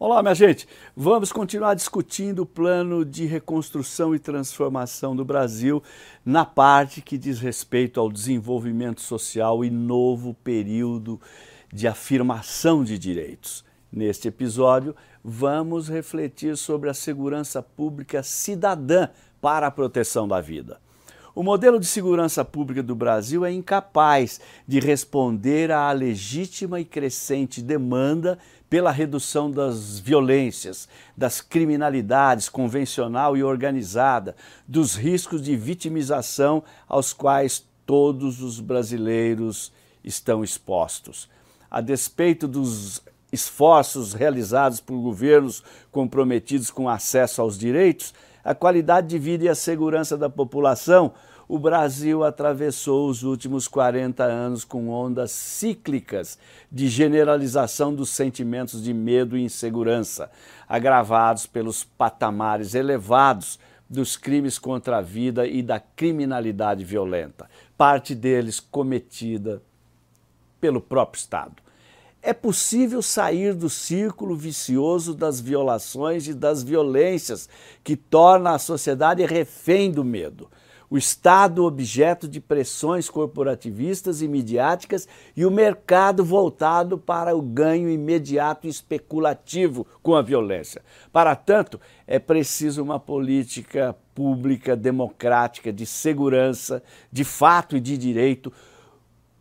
Olá, minha gente. Vamos continuar discutindo o plano de reconstrução e transformação do Brasil na parte que diz respeito ao desenvolvimento social e novo período de afirmação de direitos. Neste episódio, vamos refletir sobre a segurança pública cidadã para a proteção da vida. O modelo de segurança pública do Brasil é incapaz de responder à legítima e crescente demanda pela redução das violências, das criminalidades convencional e organizada, dos riscos de vitimização aos quais todos os brasileiros estão expostos. A despeito dos esforços realizados por governos comprometidos com acesso aos direitos, a qualidade de vida e a segurança da população o Brasil atravessou os últimos 40 anos com ondas cíclicas de generalização dos sentimentos de medo e insegurança, agravados pelos patamares elevados dos crimes contra a vida e da criminalidade violenta, parte deles cometida pelo próprio Estado. É possível sair do círculo vicioso das violações e das violências que torna a sociedade refém do medo o Estado objeto de pressões corporativistas e midiáticas e o mercado voltado para o ganho imediato e especulativo com a violência. Para tanto, é preciso uma política pública democrática de segurança, de fato e de direito,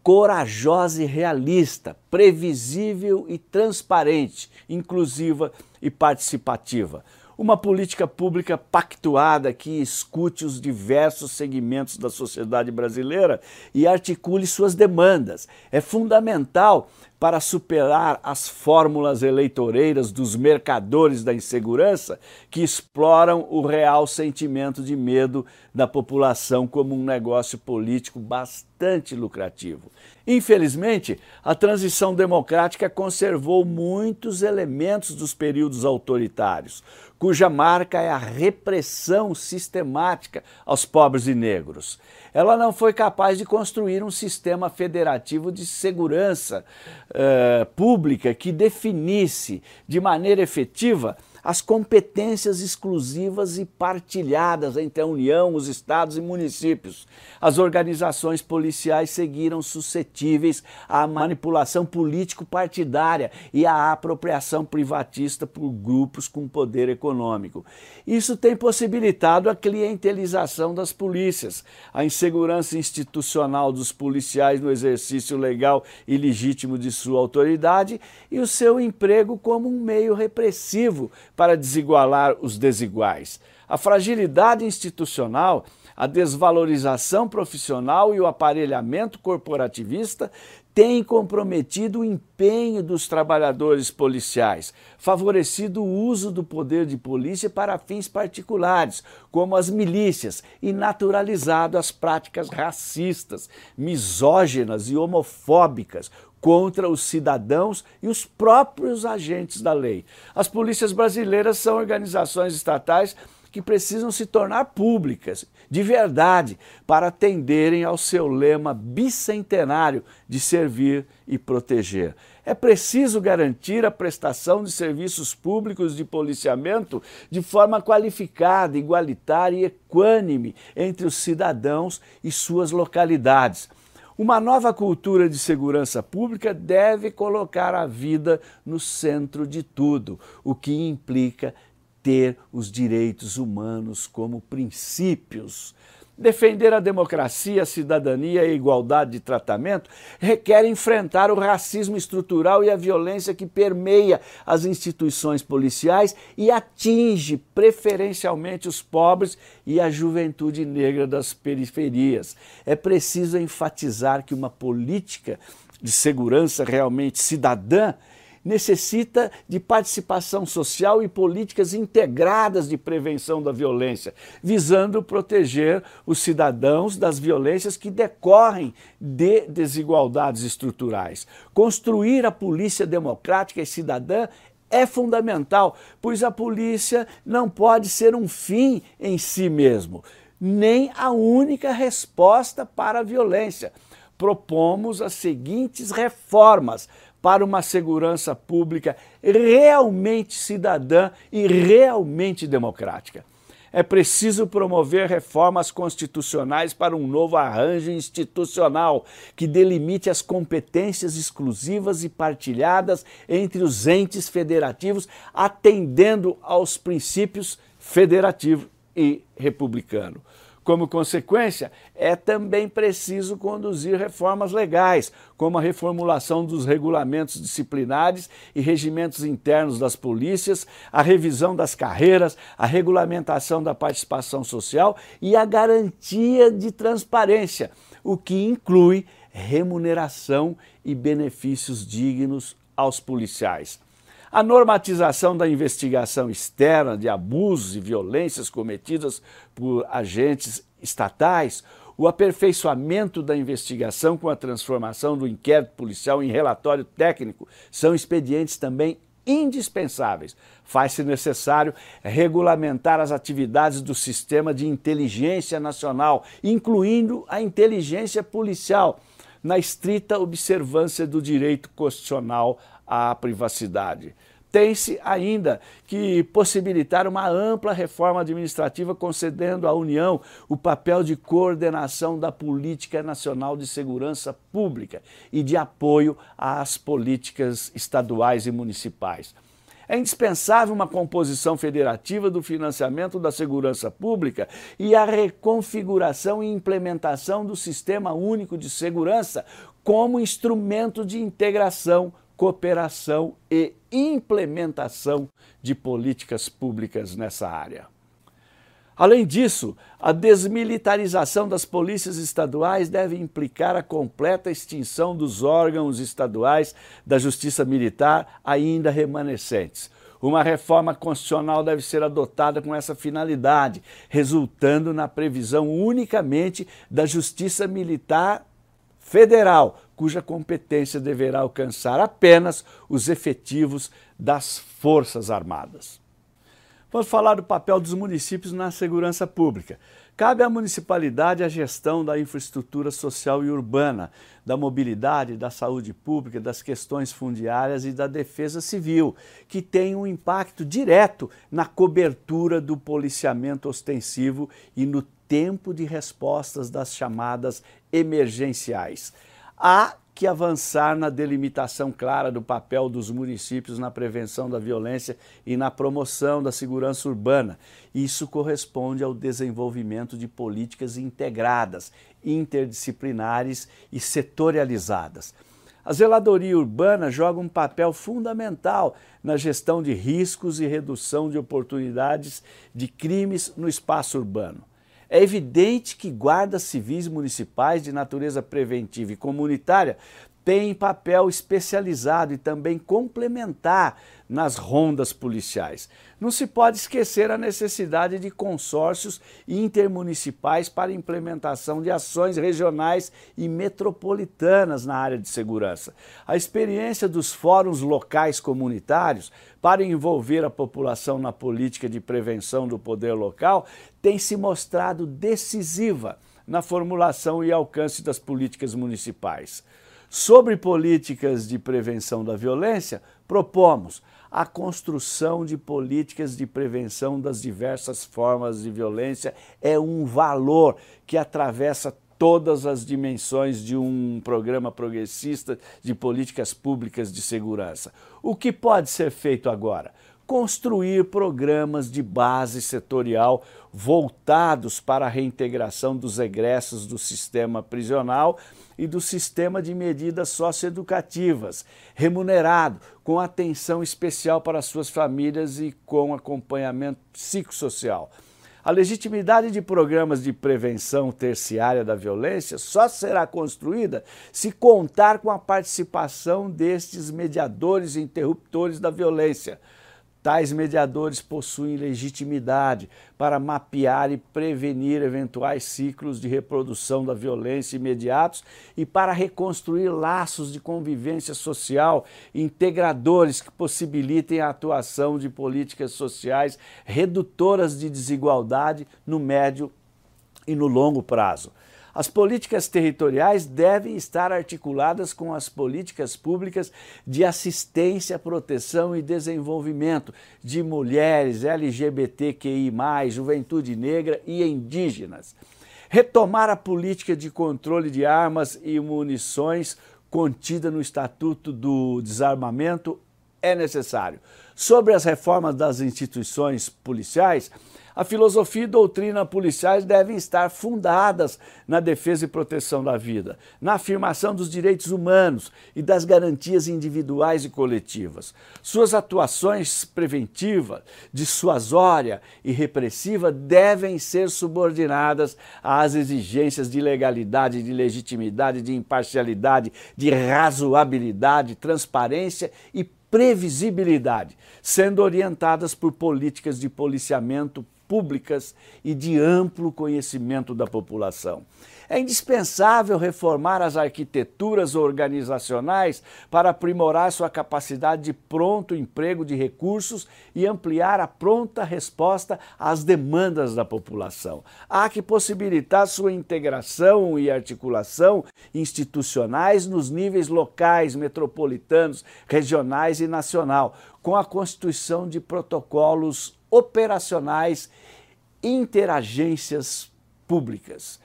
corajosa e realista, previsível e transparente, inclusiva e participativa uma política pública pactuada que escute os diversos segmentos da sociedade brasileira e articule suas demandas. É fundamental para superar as fórmulas eleitoreiras dos mercadores da insegurança que exploram o real sentimento de medo da população como um negócio político bastante lucrativo. Infelizmente, a transição democrática conservou muitos elementos dos períodos autoritários, cuja marca é a repressão sistemática aos pobres e negros. Ela não foi capaz de construir um sistema federativo de segurança uh, pública que definisse de maneira efetiva as competências exclusivas e partilhadas entre a União, os estados e municípios. As organizações policiais seguiram suscetíveis à manipulação político-partidária e à apropriação privatista por grupos com poder econômico. Isso tem possibilitado a clientelização das polícias, a insegurança institucional dos policiais no exercício legal e legítimo de sua autoridade e o seu emprego como um meio repressivo para desigualar os desiguais. A fragilidade institucional, a desvalorização profissional e o aparelhamento corporativista têm comprometido o empenho dos trabalhadores policiais, favorecido o uso do poder de polícia para fins particulares, como as milícias, e naturalizado as práticas racistas, misóginas e homofóbicas, contra os cidadãos e os próprios agentes da lei. As polícias brasileiras são organizações estatais que precisam se tornar públicas, de verdade, para atenderem ao seu lema bicentenário de servir e proteger. É preciso garantir a prestação de serviços públicos de policiamento de forma qualificada, igualitária e equânime entre os cidadãos e suas localidades. Uma nova cultura de segurança pública deve colocar a vida no centro de tudo, o que implica ter os direitos humanos como princípios Defender a democracia, a cidadania e a igualdade de tratamento requer enfrentar o racismo estrutural e a violência que permeia as instituições policiais e atinge preferencialmente os pobres e a juventude negra das periferias. É preciso enfatizar que uma política de segurança realmente cidadã necessita de participação social e políticas integradas de prevenção da violência, visando proteger os cidadãos das violências que decorrem de desigualdades estruturais. Construir a polícia democrática e cidadã é fundamental, pois a polícia não pode ser um fim em si mesmo, nem a única resposta para a violência. Propomos as seguintes reformas para uma segurança pública realmente cidadã e realmente democrática. É preciso promover reformas constitucionais para um novo arranjo institucional que delimite as competências exclusivas e partilhadas entre os entes federativos, atendendo aos princípios federativo e republicano. Como consequência, é também preciso conduzir reformas legais, como a reformulação dos regulamentos disciplinares e regimentos internos das polícias, a revisão das carreiras, a regulamentação da participação social e a garantia de transparência, o que inclui remuneração e benefícios dignos aos policiais a normatização da investigação externa de abusos e violências cometidas por agentes estatais, o aperfeiçoamento da investigação com a transformação do inquérito policial em relatório técnico são expedientes também indispensáveis. Faz-se necessário regulamentar as atividades do sistema de inteligência nacional, incluindo a inteligência policial, na estrita observância do direito constitucional à privacidade. Tem-se ainda que possibilitar uma ampla reforma administrativa, concedendo à União o papel de coordenação da política nacional de segurança pública e de apoio às políticas estaduais e municipais. É indispensável uma composição federativa do financiamento da segurança pública e a reconfiguração e implementação do Sistema Único de Segurança como instrumento de integração cooperação e implementação de políticas públicas nessa área. Além disso, a desmilitarização das polícias estaduais deve implicar a completa extinção dos órgãos estaduais da justiça militar ainda remanescentes. Uma reforma constitucional deve ser adotada com essa finalidade, resultando na previsão unicamente da justiça militar federal, cuja competência deverá alcançar apenas os efetivos das Forças Armadas. Vamos falar do papel dos municípios na segurança pública. Cabe à municipalidade a gestão da infraestrutura social e urbana, da mobilidade, da saúde pública, das questões fundiárias e da defesa civil, que tem um impacto direto na cobertura do policiamento ostensivo e no tempo de respostas das chamadas emergenciais. Há que avançar na delimitação clara do papel dos municípios na prevenção da violência e na promoção da segurança urbana. Isso corresponde ao desenvolvimento de políticas integradas, interdisciplinares e setorializadas. A zeladoria urbana joga um papel fundamental na gestão de riscos e redução de oportunidades de crimes no espaço urbano. É evidente que guardas civis municipais de natureza preventiva e comunitária têm papel especializado e também complementar nas rondas policiais. Não se pode esquecer a necessidade de consórcios intermunicipais para implementação de ações regionais e metropolitanas na área de segurança. A experiência dos fóruns locais comunitários para envolver a população na política de prevenção do poder local tem se mostrado decisiva na formulação e alcance das políticas municipais. Sobre políticas de prevenção da violência, propomos a construção de políticas de prevenção das diversas formas de violência é um valor que atravessa todas as dimensões de um programa progressista de políticas públicas de segurança. O que pode ser feito agora? Construir programas de base setorial voltados para a reintegração dos egressos do sistema prisional e do sistema de medidas socioeducativas, remunerado, com atenção especial para suas famílias e com acompanhamento psicossocial. A legitimidade de programas de prevenção terciária da violência só será construída se contar com a participação destes mediadores e interruptores da violência Tais mediadores possuem legitimidade para mapear e prevenir eventuais ciclos de reprodução da violência imediatos e para reconstruir laços de convivência social integradores que possibilitem a atuação de políticas sociais redutoras de desigualdade no médio e no longo prazo. As políticas territoriais devem estar articuladas com as políticas públicas de assistência, proteção e desenvolvimento de mulheres, LGBTQI, juventude negra e indígenas. Retomar a política de controle de armas e munições contida no Estatuto do Desarmamento é necessário. Sobre as reformas das instituições policiais, a filosofia e doutrina policiais devem estar fundadas na defesa e proteção da vida, na afirmação dos direitos humanos e das garantias individuais e coletivas. Suas atuações preventiva, dissuasória e repressiva devem ser subordinadas às exigências de legalidade, de legitimidade, de imparcialidade, de razoabilidade, transparência e previsibilidade, sendo orientadas por políticas de policiamento públicas e de amplo conhecimento da população. É indispensável reformar as arquiteturas organizacionais para aprimorar sua capacidade de pronto emprego de recursos e ampliar a pronta resposta às demandas da população. Há que possibilitar sua integração e articulação institucionais nos níveis locais, metropolitanos, regionais e nacional, com a constituição de protocolos operacionais interagências públicas.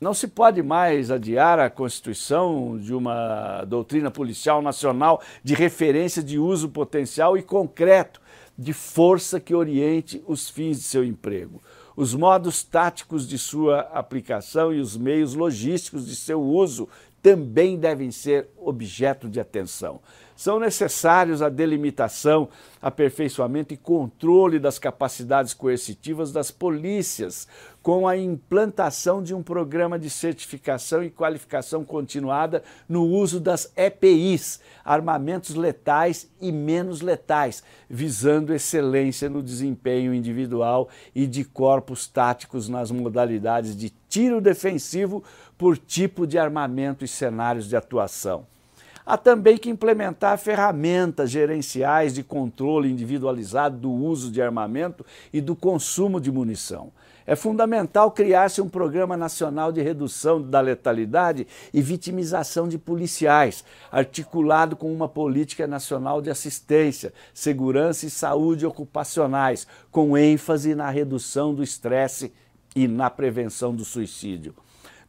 Não se pode mais adiar a constituição de uma doutrina policial nacional de referência de uso potencial e concreto de força que oriente os fins de seu emprego. Os modos táticos de sua aplicação e os meios logísticos de seu uso também devem ser objeto de atenção. São necessários a delimitação, aperfeiçoamento e controle das capacidades coercitivas das polícias, com a implantação de um programa de certificação e qualificação continuada no uso das EPIs, armamentos letais e menos letais, visando excelência no desempenho individual e de corpos táticos nas modalidades de tiro defensivo por tipo de armamento e cenários de atuação. Há também que implementar ferramentas gerenciais de controle individualizado do uso de armamento e do consumo de munição. É fundamental criar-se um programa nacional de redução da letalidade e vitimização de policiais, articulado com uma política nacional de assistência, segurança e saúde ocupacionais, com ênfase na redução do estresse e na prevenção do suicídio.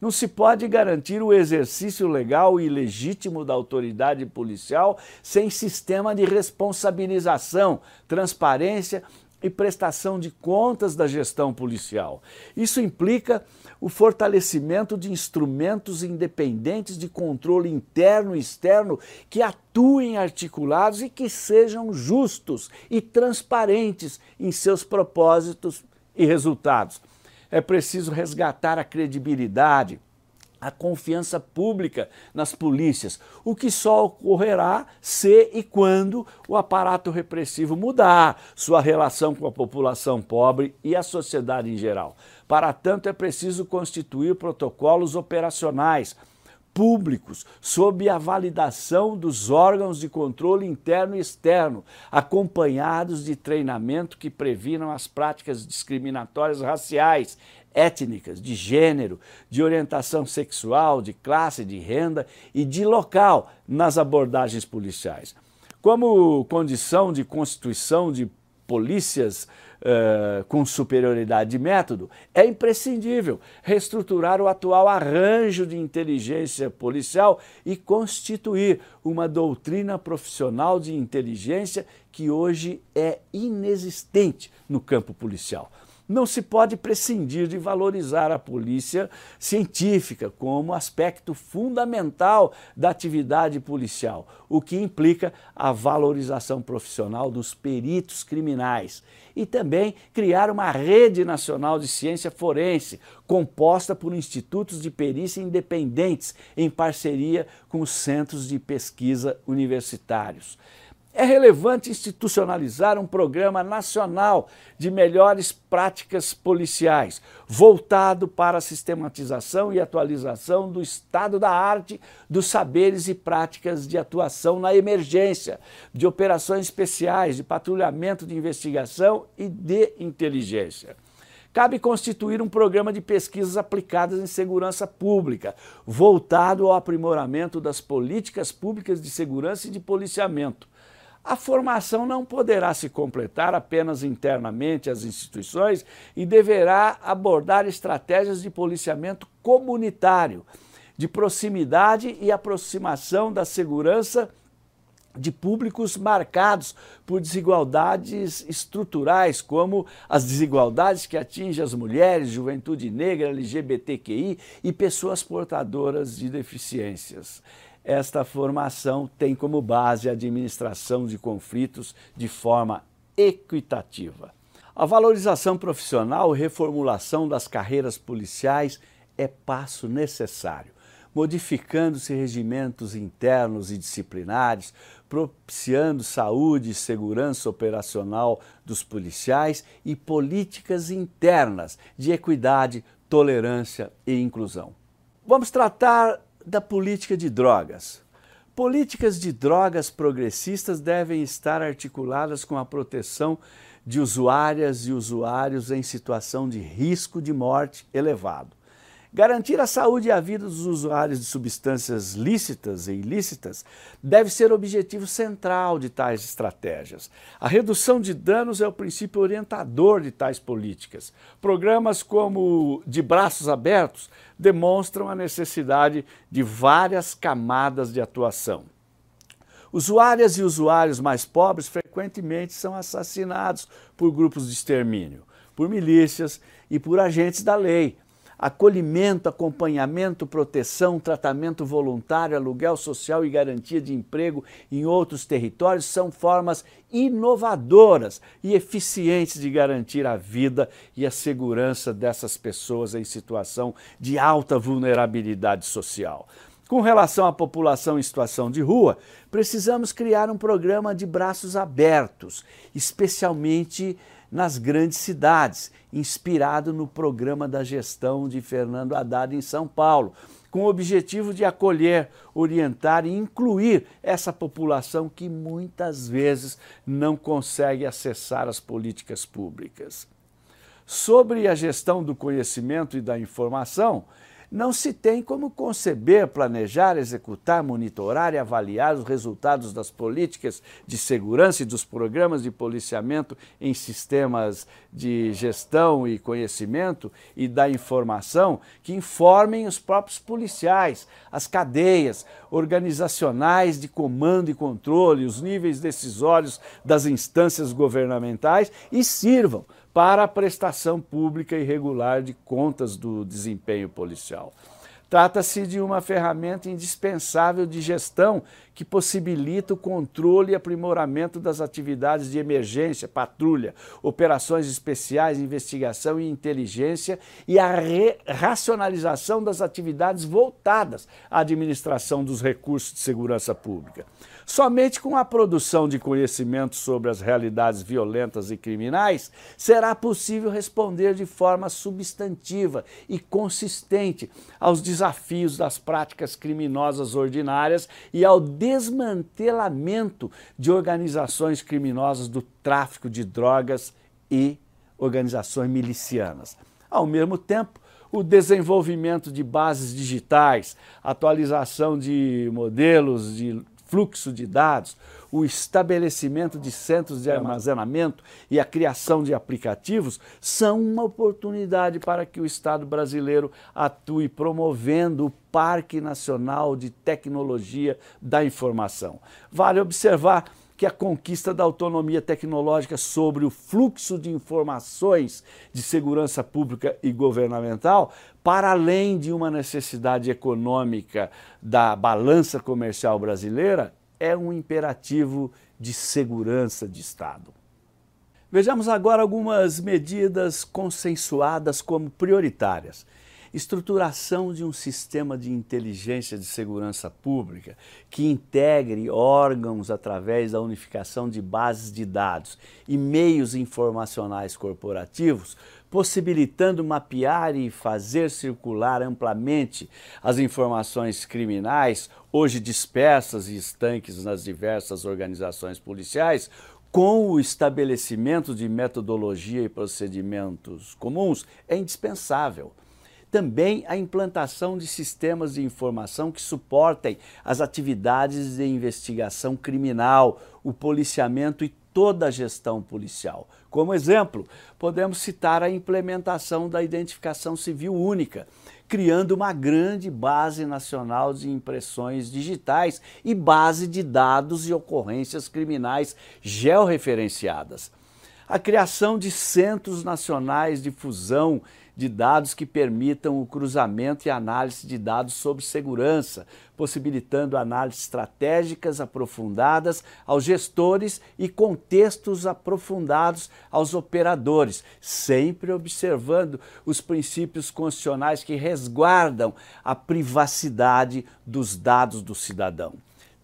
Não se pode garantir o exercício legal e legítimo da autoridade policial sem sistema de responsabilização, transparência e prestação de contas da gestão policial. Isso implica o fortalecimento de instrumentos independentes de controle interno e externo que atuem articulados e que sejam justos e transparentes em seus propósitos e resultados é preciso resgatar a credibilidade, a confiança pública nas polícias, o que só ocorrerá se e quando o aparato repressivo mudar sua relação com a população pobre e a sociedade em geral. Para tanto, é preciso constituir protocolos operacionais públicos, sob a validação dos órgãos de controle interno e externo, acompanhados de treinamento que previnam as práticas discriminatórias raciais, étnicas, de gênero, de orientação sexual, de classe, de renda e de local nas abordagens policiais. Como condição de constituição de polícias uh, com superioridade de método, é imprescindível reestruturar o atual arranjo de inteligência policial e constituir uma doutrina profissional de inteligência que hoje é inexistente no campo policial. Não se pode prescindir de valorizar a polícia científica como aspecto fundamental da atividade policial, o que implica a valorização profissional dos peritos criminais e também criar uma rede nacional de ciência forense, composta por institutos de perícia independentes em parceria com os centros de pesquisa universitários. É relevante institucionalizar um programa nacional de melhores práticas policiais, voltado para a sistematização e atualização do estado da arte dos saberes e práticas de atuação na emergência, de operações especiais, de patrulhamento de investigação e de inteligência. cabe constituir um programa de pesquisas aplicadas em segurança pública, voltado ao aprimoramento das políticas públicas de segurança e de policiamento. A formação não poderá se completar apenas internamente às instituições e deverá abordar estratégias de policiamento comunitário, de proximidade e aproximação da segurança de públicos marcados por desigualdades estruturais, como as desigualdades que atingem as mulheres, juventude negra, LGBTQI e pessoas portadoras de deficiências. Esta formação tem como base a administração de conflitos de forma equitativa. A valorização profissional e reformulação das carreiras policiais é passo necessário modificando-se regimentos internos e disciplinares, propiciando saúde e segurança operacional dos policiais e políticas internas de equidade, tolerância e inclusão. Vamos tratar da política de drogas. Políticas de drogas progressistas devem estar articuladas com a proteção de usuárias e usuários em situação de risco de morte elevado Garantir a saúde e a vida dos usuários de substâncias lícitas e ilícitas deve ser o objetivo central de tais estratégias. A redução de danos é o princípio orientador de tais políticas. Programas como De Braços Abertos demonstram a necessidade de várias camadas de atuação. Usuárias e usuários mais pobres frequentemente são assassinados por grupos de extermínio, por milícias e por agentes da lei acolhimento, acompanhamento, proteção, tratamento voluntário, aluguel social e garantia de emprego em outros territórios são formas inovadoras e eficientes de garantir a vida e a segurança dessas pessoas em situação de alta vulnerabilidade social. Com relação à população em situação de rua, precisamos criar um programa de braços abertos, especialmente nas grandes cidades, inspirado no programa da gestão de Fernando Haddad em São Paulo, com o objetivo de acolher, orientar e incluir essa população que muitas vezes não consegue acessar as políticas públicas. Sobre a gestão do conhecimento e da informação, não se tem como conceber, planejar, executar, monitorar e avaliar os resultados das políticas de segurança e dos programas de policiamento em sistemas de gestão e conhecimento e da informação que informem os próprios policiais, as cadeias organizacionais de comando e controle, os níveis decisórios das instâncias governamentais e sirvam para a prestação pública e regular de contas do desempenho policial. Trata-se de uma ferramenta indispensável de gestão que possibilita o controle e aprimoramento das atividades de emergência, patrulha, operações especiais, investigação e inteligência e a racionalização das atividades voltadas à administração dos recursos de segurança pública. Somente com a produção de conhecimento sobre as realidades violentas e criminais será possível responder de forma substantiva e consistente aos desafios das práticas criminosas ordinárias e ao desmantelamento de organizações criminosas do tráfico de drogas e organizações milicianas. Ao mesmo tempo, o desenvolvimento de bases digitais, atualização de modelos de fluxo de dados, o estabelecimento de centros de armazenamento e a criação de aplicativos são uma oportunidade para que o Estado brasileiro atue promovendo o Parque Nacional de Tecnologia da Informação. Vale observar que a conquista da autonomia tecnológica sobre o fluxo de informações de segurança pública e governamental, para além de uma necessidade econômica da balança comercial brasileira, é um imperativo de segurança de Estado. Vejamos agora algumas medidas consensuadas como prioritárias estruturação de um sistema de inteligência de segurança pública que integre órgãos através da unificação de bases de dados e meios informacionais corporativos, possibilitando mapear e fazer circular amplamente as informações criminais, hoje dispersas e estanques nas diversas organizações policiais, com o estabelecimento de metodologia e procedimentos comuns é indispensável. Também a implantação de sistemas de informação que suportem as atividades de investigação criminal, o policiamento e toda a gestão policial. Como exemplo, podemos citar a implementação da identificação civil única, criando uma grande base nacional de impressões digitais e base de dados e ocorrências criminais georreferenciadas. A criação de centros nacionais de fusão de dados que permitam o cruzamento e análise de dados sobre segurança, possibilitando análises estratégicas aprofundadas aos gestores e contextos aprofundados aos operadores, sempre observando os princípios constitucionais que resguardam a privacidade dos dados do cidadão.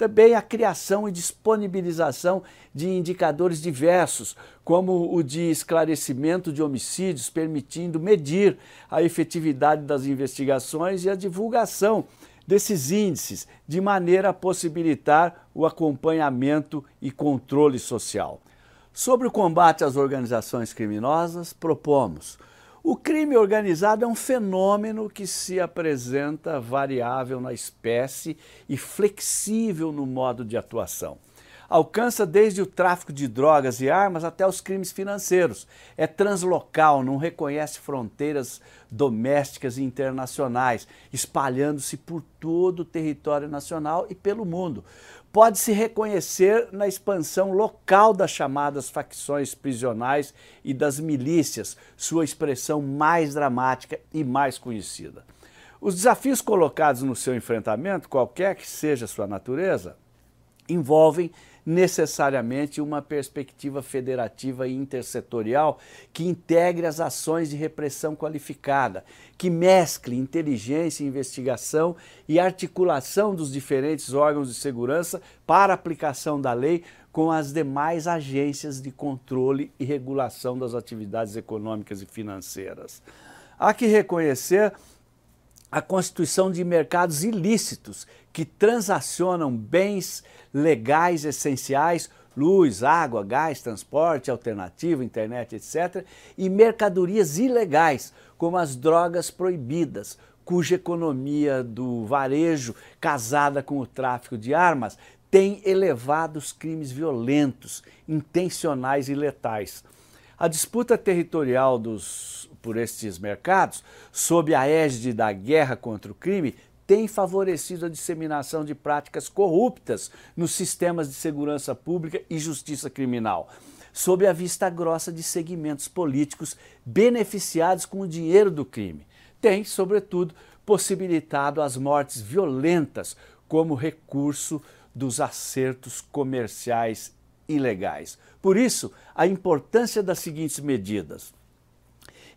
Também a criação e disponibilização de indicadores diversos, como o de esclarecimento de homicídios, permitindo medir a efetividade das investigações e a divulgação desses índices, de maneira a possibilitar o acompanhamento e controle social. Sobre o combate às organizações criminosas, propomos o crime organizado é um fenômeno que se apresenta variável na espécie e flexível no modo de atuação. Alcança desde o tráfico de drogas e armas até os crimes financeiros. É translocal, não reconhece fronteiras domésticas e internacionais, espalhando-se por todo o território nacional e pelo mundo pode-se reconhecer na expansão local das chamadas facções prisionais e das milícias, sua expressão mais dramática e mais conhecida. Os desafios colocados no seu enfrentamento, qualquer que seja sua natureza, envolvem necessariamente uma perspectiva federativa e intersetorial que integre as ações de repressão qualificada, que mescle inteligência, investigação e articulação dos diferentes órgãos de segurança para aplicação da lei com as demais agências de controle e regulação das atividades econômicas e financeiras. Há que reconhecer a constituição de mercados ilícitos que transacionam bens legais essenciais, luz, água, gás, transporte alternativo, internet, etc., e mercadorias ilegais, como as drogas proibidas, cuja economia do varejo, casada com o tráfico de armas, tem elevados crimes violentos, intencionais e letais. A disputa territorial dos, por estes mercados, sob a égide da guerra contra o crime, tem favorecido a disseminação de práticas corruptas nos sistemas de segurança pública e justiça criminal, sob a vista grossa de segmentos políticos beneficiados com o dinheiro do crime. Tem, sobretudo, possibilitado as mortes violentas como recurso dos acertos comerciais ilegais. Por isso, a importância das seguintes medidas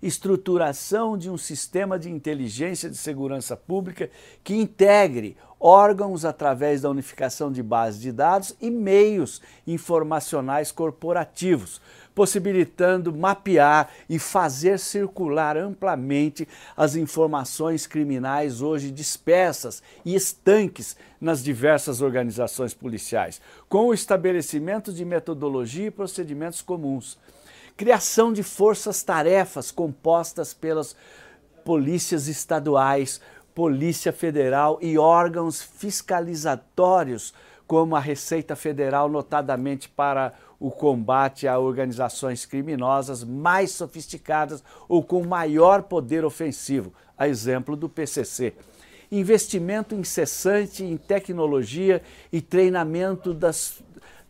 estruturação de um sistema de inteligência de segurança pública que integre órgãos através da unificação de bases de dados e meios informacionais corporativos, possibilitando mapear e fazer circular amplamente as informações criminais hoje dispersas e estanques nas diversas organizações policiais, com o estabelecimento de metodologia e procedimentos comuns criação de forças-tarefas compostas pelas polícias estaduais, Polícia Federal e órgãos fiscalizatórios, como a Receita Federal, notadamente para o combate a organizações criminosas mais sofisticadas ou com maior poder ofensivo, a exemplo do PCC. Investimento incessante em tecnologia e treinamento das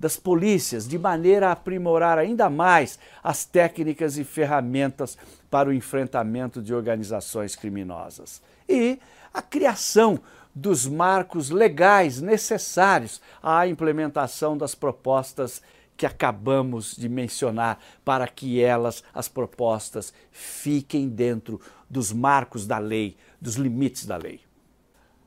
das polícias, de maneira a aprimorar ainda mais as técnicas e ferramentas para o enfrentamento de organizações criminosas. E a criação dos marcos legais necessários à implementação das propostas que acabamos de mencionar, para que elas, as propostas, fiquem dentro dos marcos da lei, dos limites da lei.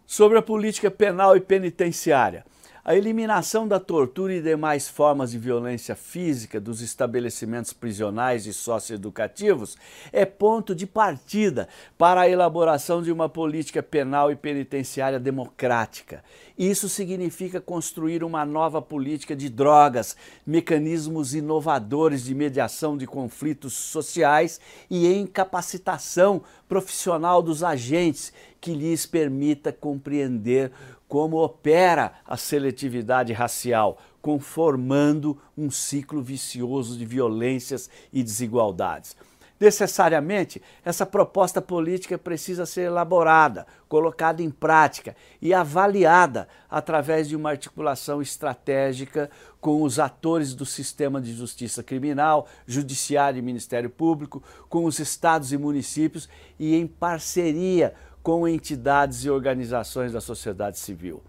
Sobre a política penal e penitenciária, A eliminação da tortura e demais formas de violência física dos estabelecimentos prisionais e socioeducativos é ponto de partida para a elaboração de uma política penal e penitenciária democrática. Isso significa construir uma nova política de drogas, mecanismos inovadores de mediação de conflitos sociais e em capacitação profissional dos agentes que lhes permita compreender como opera a seletividade racial, conformando um ciclo vicioso de violências e desigualdades. Necessariamente, essa proposta política precisa ser elaborada, colocada em prática e avaliada através de uma articulação estratégica com os atores do sistema de justiça criminal, judiciário e Ministério Público, com os estados e municípios e em parceria com entidades e organizações da sociedade civil.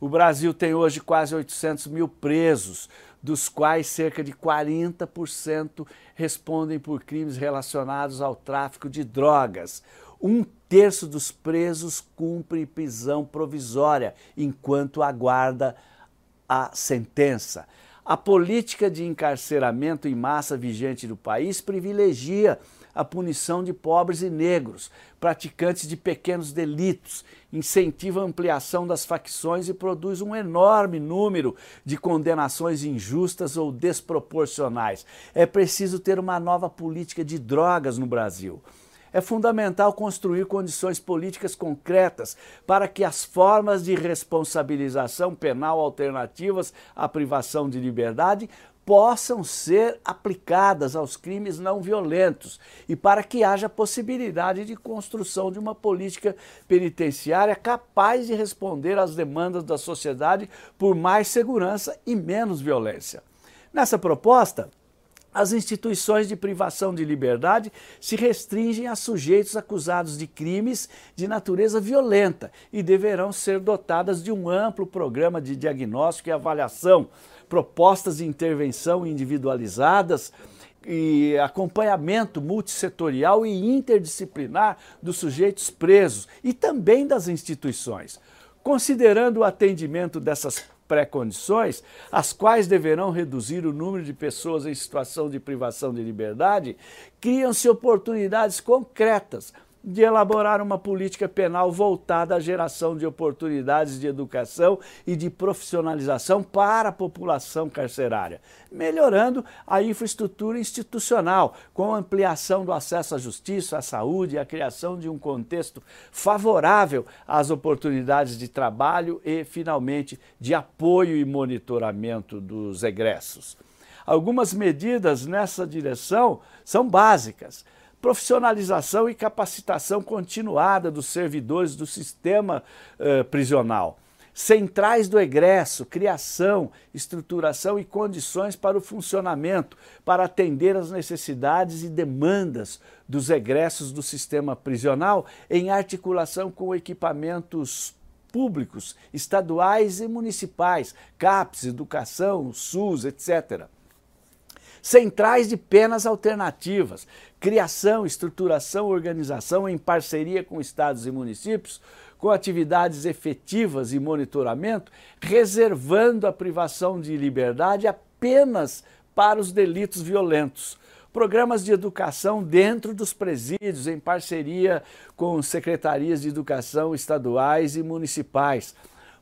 O Brasil tem hoje quase 800 mil presos, dos quais cerca de 40% respondem por crimes relacionados ao tráfico de drogas. Um terço dos presos cumpre prisão provisória enquanto aguarda a sentença. A política de encarceramento em massa vigente no país privilegia a punição de pobres e negros, praticantes de pequenos delitos, incentiva a ampliação das facções e produz um enorme número de condenações injustas ou desproporcionais. É preciso ter uma nova política de drogas no Brasil. É fundamental construir condições políticas concretas para que as formas de responsabilização penal alternativas à privação de liberdade possam ser aplicadas aos crimes não violentos e para que haja possibilidade de construção de uma política penitenciária capaz de responder às demandas da sociedade por mais segurança e menos violência. Nessa proposta, as instituições de privação de liberdade se restringem a sujeitos acusados de crimes de natureza violenta e deverão ser dotadas de um amplo programa de diagnóstico e avaliação propostas de intervenção individualizadas e acompanhamento multissetorial e interdisciplinar dos sujeitos presos e também das instituições. Considerando o atendimento dessas pré-condições, as quais deverão reduzir o número de pessoas em situação de privação de liberdade, criam-se oportunidades concretas de elaborar uma política penal voltada à geração de oportunidades de educação e de profissionalização para a população carcerária, melhorando a infraestrutura institucional, com ampliação do acesso à justiça, à saúde e a criação de um contexto favorável às oportunidades de trabalho e, finalmente, de apoio e monitoramento dos egressos. Algumas medidas nessa direção são básicas profissionalização e capacitação continuada dos servidores do sistema eh, prisional. Centrais do egresso, criação, estruturação e condições para o funcionamento, para atender às necessidades e demandas dos egressos do sistema prisional, em articulação com equipamentos públicos, estaduais e municipais, CAPES, educação, SUS, etc centrais de penas alternativas, criação, estruturação, organização em parceria com estados e municípios, com atividades efetivas e monitoramento, reservando a privação de liberdade apenas para os delitos violentos. Programas de educação dentro dos presídios, em parceria com secretarias de educação estaduais e municipais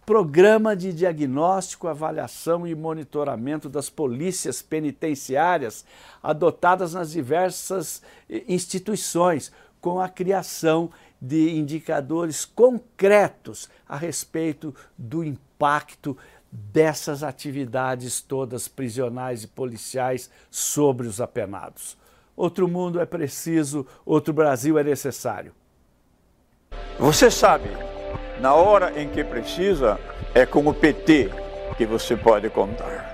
Programa de diagnóstico, avaliação e monitoramento das polícias penitenciárias adotadas nas diversas eh, instituições, com a criação de indicadores concretos a respeito do impacto dessas atividades todas prisionais e policiais sobre os apenados. Outro mundo é preciso, outro Brasil é necessário. Você sabe na hora em que precisa, é com o PT que você pode contar.